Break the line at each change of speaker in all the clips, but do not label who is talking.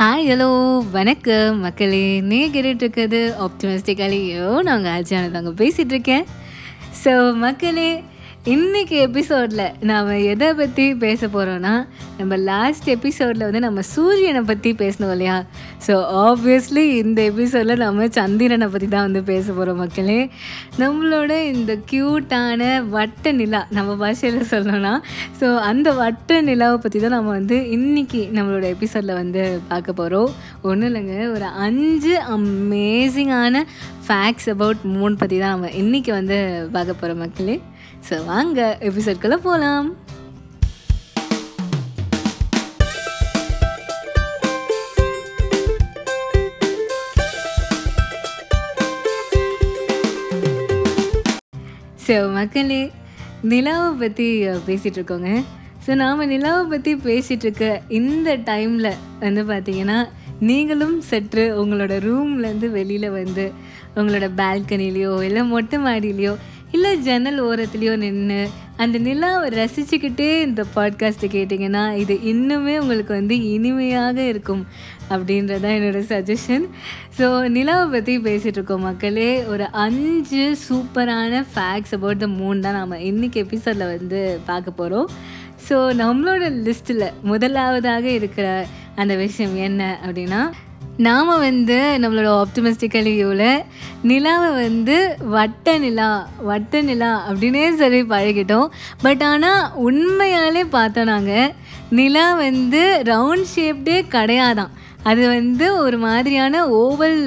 Hi hello வணக்கம். மக்களே நீ கேட்டுட்ருக்கிறது இருக்கிறது ஆப்டிமிஸ்டிக்கலியோ நாங்கள் ஆச்சியான தாங்க பேசிகிட்டு ஸோ மக்களே இன்னைக்கு எபிசோடில் நாம் எதை பற்றி பேச போகிறோன்னா நம்ம லாஸ்ட் எபிசோடில் வந்து நம்ம சூரியனை பற்றி பேசணும் இல்லையா? ஸோ ஆப்வியஸ்லி இந்த எபிசோடில் நம்ம சந்திரனை பற்றி தான் வந்து பேச போகிறோம் மக்களே. நம்மளோட இந்த க்யூட்டான வட்ட நிலா நம்ம பாஷையில் சொல்லணும்னா ஸோ அந்த வட்ட நிலாவை பற்றி தான் நம்ம வந்து இன்னைக்கு நம்மளோட எபிசோடில் வந்து பார்க்க போகிறோம் ஒன்றும் இல்லைங்க ஒரு அஞ்சு அமேசிங்கான ஃபேக்ட்ஸ் அபவுட் மூன் பற்றி தான் நம்ம இன்றைக்கி வந்து பார்க்க போகிறோம் மக்களே. ஸோ வாங்க எபிசோட்குள்ளே போகலாம் ஸோ மக்களே நிலாவை பற்றி பேசிகிட்டு இருக்கோங்க. ஸோ நாம் நிலாவை பற்றி பேசிகிட்ருக்க இந்த டைமில் வந்து பார்த்தீங்கன்னா நீங்களும் சற்று உங்களோட ரூம்லேருந்து வெளியில் வந்து உங்களோட பால்கனிலேயோ இல்லை மொட்டை மாடியிலையோ இல்லை ஜன்னல் ஓரத்துலேயோ நின்று அந்த நிலாவை ரசிச்சுக்கிட்டே இந்த பாட்காஸ்ட்டு கேட்டிங்கன்னா இது இன்னுமே உங்களுக்கு வந்து இனிமையாக இருக்கும் அப்படின்றது தான் என்னோடய சஜஷன் ஸோ நிலாவை பற்றி பேசிகிட்டு இருக்கோம் மக்களே. ஒரு அஞ்சு சூப்பரான ஃபேக்ட்ஸ் அபவுட் த மூன் தான் நாம் இன்றைக்கி எபிசோடில் வந்து பார்க்க போகிறோம் ஸோ நம்மளோட லிஸ்ட்டில் முதலாவதாக இருக்கிற அந்த விஷயம் என்ன அப்படின்னா நாம் வந்து நம்மளோட ஆப்டிமிஸ்டிக்கலியோவில் நிலாவை வந்து வட்ட நிலா வட்ட நிலா அப்படின்னே சொல்லி பழகிட்டோம். பட் ஆனால் உண்மையாலே பார்த்தோம் நாங்கள் நிலா வந்து ரவுண்ட் ஷேப்டே கிடையாதான். அது வந்து ஒரு மாதிரியான ஓவல்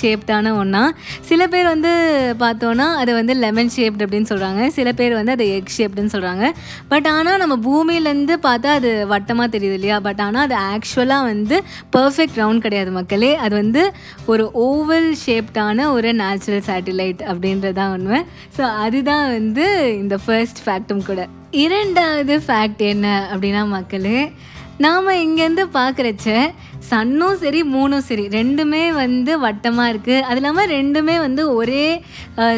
ஷேப்டான ஒன்றா சில பேர் வந்து பார்த்தோன்னா அதை வந்து லெமன் ஷேப்டு அப்படின்னு சொல்கிறாங்க சில பேர் வந்து அதை எக் ஷேப்டுன்னு சொல்கிறாங்க பட் ஆனால் நம்ம பூமியிலேருந்து பார்த்தா அது வட்டமாக தெரியுது இல்லையா? பட் ஆனால் அது ஆக்சுவலாக வந்து பர்ஃபெக்ட் ரவுண்ட் கிடையாது மக்களே. அது வந்து ஒரு ஓவல் ஷேப்டான ஒரு நேச்சுரல் சேட்டிலைட் அப்படின்றதான் உண்மை. ஸோ அதுதான் வந்து இந்த ஃபர்ஸ்ட் ஃபேக்டும் கூட. இரண்டாவது ஃபேக்ட் என்ன அப்படின்னா மக்களே நாம் இங்கேருந்து பார்க்குறச்ச சன்னும் சரி மூணும் சரி ரெண்டுமே வந்து வட்டமாக இருக்குது அது இல்லாமல் ரெண்டுமே வந்து ஒரே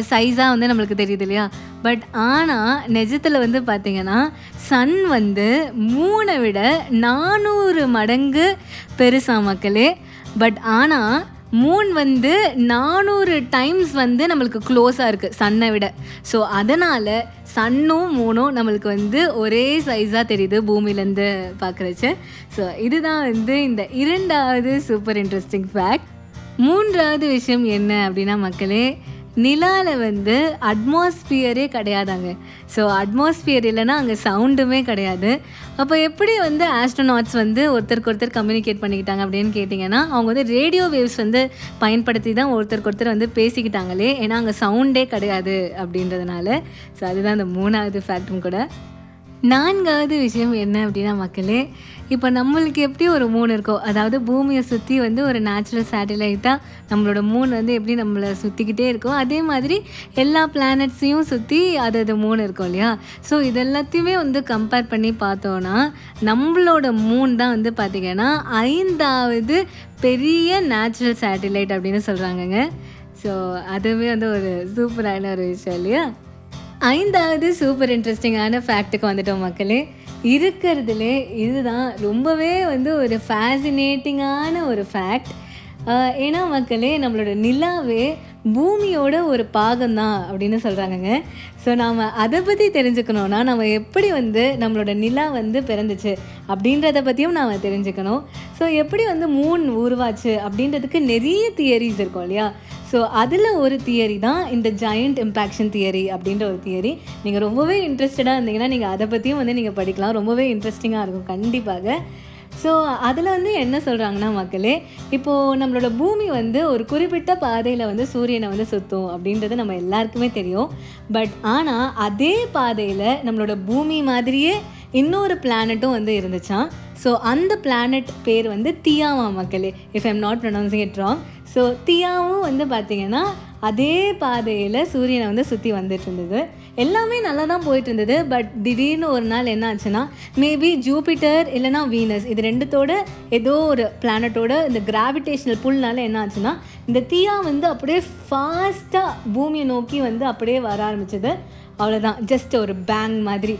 சைஸாக வந்து நம்மளுக்கு தெரியுது இல்லையா? பட் ஆனால் நிஜத்தில் வந்து பார்த்திங்கன்னா சன் வந்து மூணை விட நானூறு மடங்கு பெருசா மக்களே. பட் ஆனால் மூன் வந்து நானூறு டைம்ஸ் வந்து நம்மளுக்கு க்ளோஸாக இருக்குது சன்னை விட. ஸோ அதனால் சன்னும் மூணும் நம்மளுக்கு வந்து ஒரே சைஸாக தெரியுது பூமியிலேருந்து பார்க்குறச்சு ஸோ இதுதான் வந்து இந்த இரண்டாவது சூப்பர் இன்ட்ரெஸ்டிங் ஃபேக்ட் மூன்றாவது விஷயம் என்ன அப்படின்னா மக்களே நிலாவில் வந்து அட்மாஸ்பியரே கிடையாதாங்க. ஸோ அட்மாஸ்பியர் இல்லைன்னா அங்கே சவுண்டுமே கிடையாது. அப்போ எப்படி வந்து ஆஸ்ட்ரோநாட்ஸ் வந்து ஒருத்தருக்கு ஒருத்தர் கம்யூனிகேட் பண்ணிக்கிட்டாங்க அப்படின்னு கேட்டிங்கன்னா அவங்க வந்து ரேடியோ வேவ்ஸ் வந்து பயன்படுத்தி தான் ஒருத்தருக்கு ஒருத்தர் வந்து பேசிக்கிட்டாங்களே. ஏன்னா அங்கே சவுண்டே கிடையாது அப்படின்றதுனால. ஸோ அதுதான் அந்த மூணாவது ஃபேக்டும் கூட. நான்காவது விஷயம் என்ன அப்படின்னா மக்களே இப்போ நம்மளுக்கு எப்படி ஒரு மூன் இருக்கோ அதாவது பூமியை சுற்றி வந்து ஒரு நேச்சுரல் சேட்டிலைட்டாக நம்மளோட மூன் வந்து எப்படி நம்மளை சுற்றிக்கிட்டே இருக்கோ அதே மாதிரி எல்லா பிளானட்ஸையும் சுற்றி அது அது மூன் இருக்கும் இல்லையா? ஸோ இது எல்லாத்தையுமே வந்து கம்பேர் பண்ணி பார்த்தோன்னா நம்மளோட மூன் தான் வந்து பார்த்திங்கன்னா ஐந்தாவது பெரிய நேச்சுரல் சேட்டிலைட் அப்படின்னு சொல்கிறாங்கங்க ஸோ அதுவே வந்து ஒரு சூப்பரான ஒரு விஷயம் இல்லையா? ஐந்தாவது சூப்பர் இன்ட்ரெஸ்டிங்கான ஃபேக்ட்டுக்கு வந்துட்டோம் மக்களே. இருக்கிறதுலே இதுதான் ரொம்பவே வந்து ஒரு ஃபேசினேட்டிங்கான ஒரு ஃபேக்ட் ஏன்னா மக்களே நம்மளோட நிலாவே பூமியோட ஒரு பாகம்தான் அப்படின்னு சொல்கிறாங்கங்க ஸோ நாம் அதை பற்றி தெரிஞ்சுக்கணுன்னா நம்ம எப்படி வந்து நம்மளோட நிலா வந்து பிறந்துச்சு அப்படின்றத பற்றியும் நாம் தெரிஞ்சுக்கணும். ஸோ எப்படி வந்து மூன் உருவாச்சு அப்படின்றதுக்கு நிறைய தியரிஸ் இருக்கும் இல்லையா? ஸோ அதில் ஒரு தியரி தான் இந்த ஜாயிண்ட் இம்பேக்ஷன் தியரி அப்படின்ற ஒரு தியரி நீங்கள் ரொம்பவே இன்ட்ரெஸ்டடாக இருந்தீங்கன்னா நீங்கள் அதை பற்றியும் வந்து நீங்கள் படிக்கலாம். ரொம்பவே இன்ட்ரெஸ்டிங்காக இருக்கும். கண்டிப்பாக ஸோ அதில் வந்து என்ன சொல்கிறாங்கன்னா மக்களே இப்போது நம்மளோட பூமி வந்து ஒரு குறிப்பிட்ட பாதையில் வந்து சூரியனை வந்து சுற்றும் அப்படின்றது நம்ம எல்லாருக்குமே தெரியும். பட் ஆனால் அதே பாதையில் நம்மளோட பூமி மாதிரியே இன்னொரு பிளானட்டும் வந்து இருந்துச்சான் ஸோ அந்த பிளானட் பேர் வந்து தியாவா மக்களே if I'm not pronouncing it wrong so தியாவும் வந்து பார்த்திங்கன்னா அதே பாதையில் சூரியனை வந்து சுற்றி வந்துட்டு இருந்தது. எல்லாமே நல்லா தான் போயிட்டு இருந்தது. பட் திடீர்னு ஒரு நாள் என்ன ஆச்சுன்னா மேபி ஜூபிட்டர் இல்லைனா வீனஸ் இது ரெண்டுத்தோட ஏதோ ஒரு பிளானட்டோட இந்த கிராவிடேஷனல் புல்னால என்ன ஆச்சுன்னா இந்த தீயா வந்து அப்படியே ஃபாஸ்ட்டாக பூமியை நோக்கி வந்து அப்படியே வர ஆரம்பிச்சது. அவ்வளோதான் ஜஸ்ட் ஒரு பேங் மாதிரி.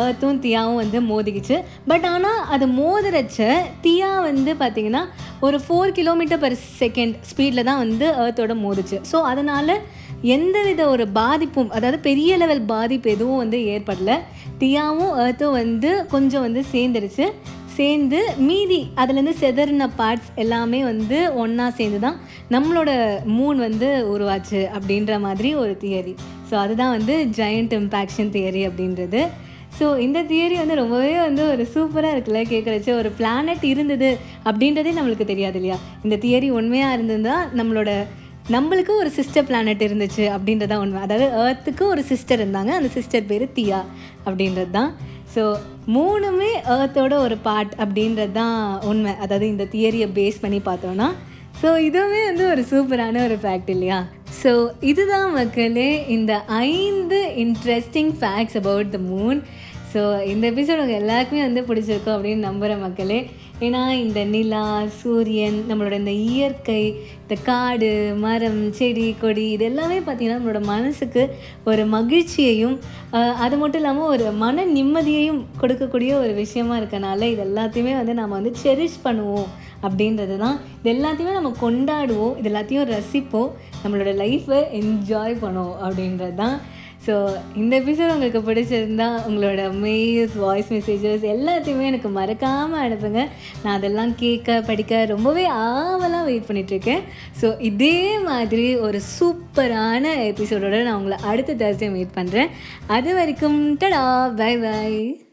ஏர்த்தும் தியாவும் வந்து மோதிக்கிச்சு. பட் ஆனால் அது மோதிரச்ச தியா வந்து பார்த்திங்கன்னா ஒரு ஃபோர் கிலோமீட்டர் பர் செகண்ட் ஸ்பீடில் தான் வந்து ஏர்த்தோட மோதிச்சு. ஸோ அதனால் எந்தவித ஒரு பாதிப்பும் அதாவது பெரிய லெவல் பாதிப்பு எதுவும் வந்து ஏற்படல. டியாவும் ஏர்த்தும் வந்து கொஞ்சம் வந்து சேர்ந்துருச்சு. சேர்ந்து மீதி அதுலேருந்து செதறின பார்ட்ஸ் எல்லாமே வந்து ஒன்றா சேர்ந்து தான் நம்மளோட மூன் வந்து உருவாச்சு அப்படின்ற மாதிரி ஒரு தியரி ஸோ அதுதான் வந்து ஜெயண்ட் இம்பேக்ஷன் தியரி அப்படின்றது. ஸோ இந்த தியரி வந்து ரொம்பவே வந்து ஒரு சூப்பராக இருக்குல்ல? கேட்குறச்சு ஒரு பிளானட் இருந்தது அப்படின்றதே நம்மளுக்கு தெரியாது இல்லையா? இந்த தியரி உண்மையாக இருந்ததுதான் நம்மளோட நம்மளுக்கு ஒரு சிஸ்டர் பிளானட் இருந்துச்சு அப்படின்றது தான் உண்மை. அதாவது ஏர்த்துக்கு ஒரு சிஸ்டர் இருந்தாங்க. அந்த சிஸ்டர் பேர் தியா அப்படின்றது தான் ஸோ மூணுமே ஏர்த்தோட ஒரு பார்ட் அப்படின்றது தான் உண்மை. அதாவது இந்த தியரியை பேஸ் பண்ணி பார்த்தோன்னா ஸோ இதுவுமே வந்து ஒரு சூப்பரான ஒரு ஃபேக்ட் இல்லையா? ஸோ இதுதான் மக்களே இந்த ஐந்து interesting facts about the moon so இந்த எபிசோட் உங்கள் எல்லாருக்குமே வந்து பிடிச்சிருக்கும் அப்படின்னு நம்புகிற மக்களே. ஏன்னா இந்த நிலா சூரியன் நம்மளோட இந்த இயற்கை இந்த காடு மரம் செடி கொடி இது எல்லாமே பார்த்திங்கன்னா நம்மளோட மனசுக்கு ஒரு மகிழ்ச்சியையும் அது மட்டும் இல்லாமல் ஒரு மன நிம்மதியையும் கொடுக்கக்கூடிய ஒரு விஷயமா இருக்கனால இது எல்லாத்தையுமே வந்து நாம் வந்து செரிஷ் பண்ணுவோம். அப்படின்றது தான் இது எல்லாத்தையுமே நம்ம கொண்டாடுவோம் இது எல்லாத்தையும் ரசிப்போம் நம்மளோட லைஃப்பை என்ஜாய் பண்ணுவோம் அப்படின்றது தான் ஸோ இந்த எபிசோட் உங்களுக்கு பிடிச்சிருந்தா உங்களோட மெயில்ஸ் வாய்ஸ் மெசேஜஸ் எல்லாத்தையுமே எனக்கு மறக்காமல் அனுப்புங்க. நான் அதெல்லாம் கேட்க படிக்க ரொம்பவே ஆவலாக வெயிட் பண்ணிகிட்ருக்கேன் ஸோ இதே மாதிரி ஒரு சூப்பரான எபிசோடோடு நான் உங்களை அடுத்த தேர்ஸ்டே மீட் பண்ணுறேன் அது வரைக்கும் டடா பை பை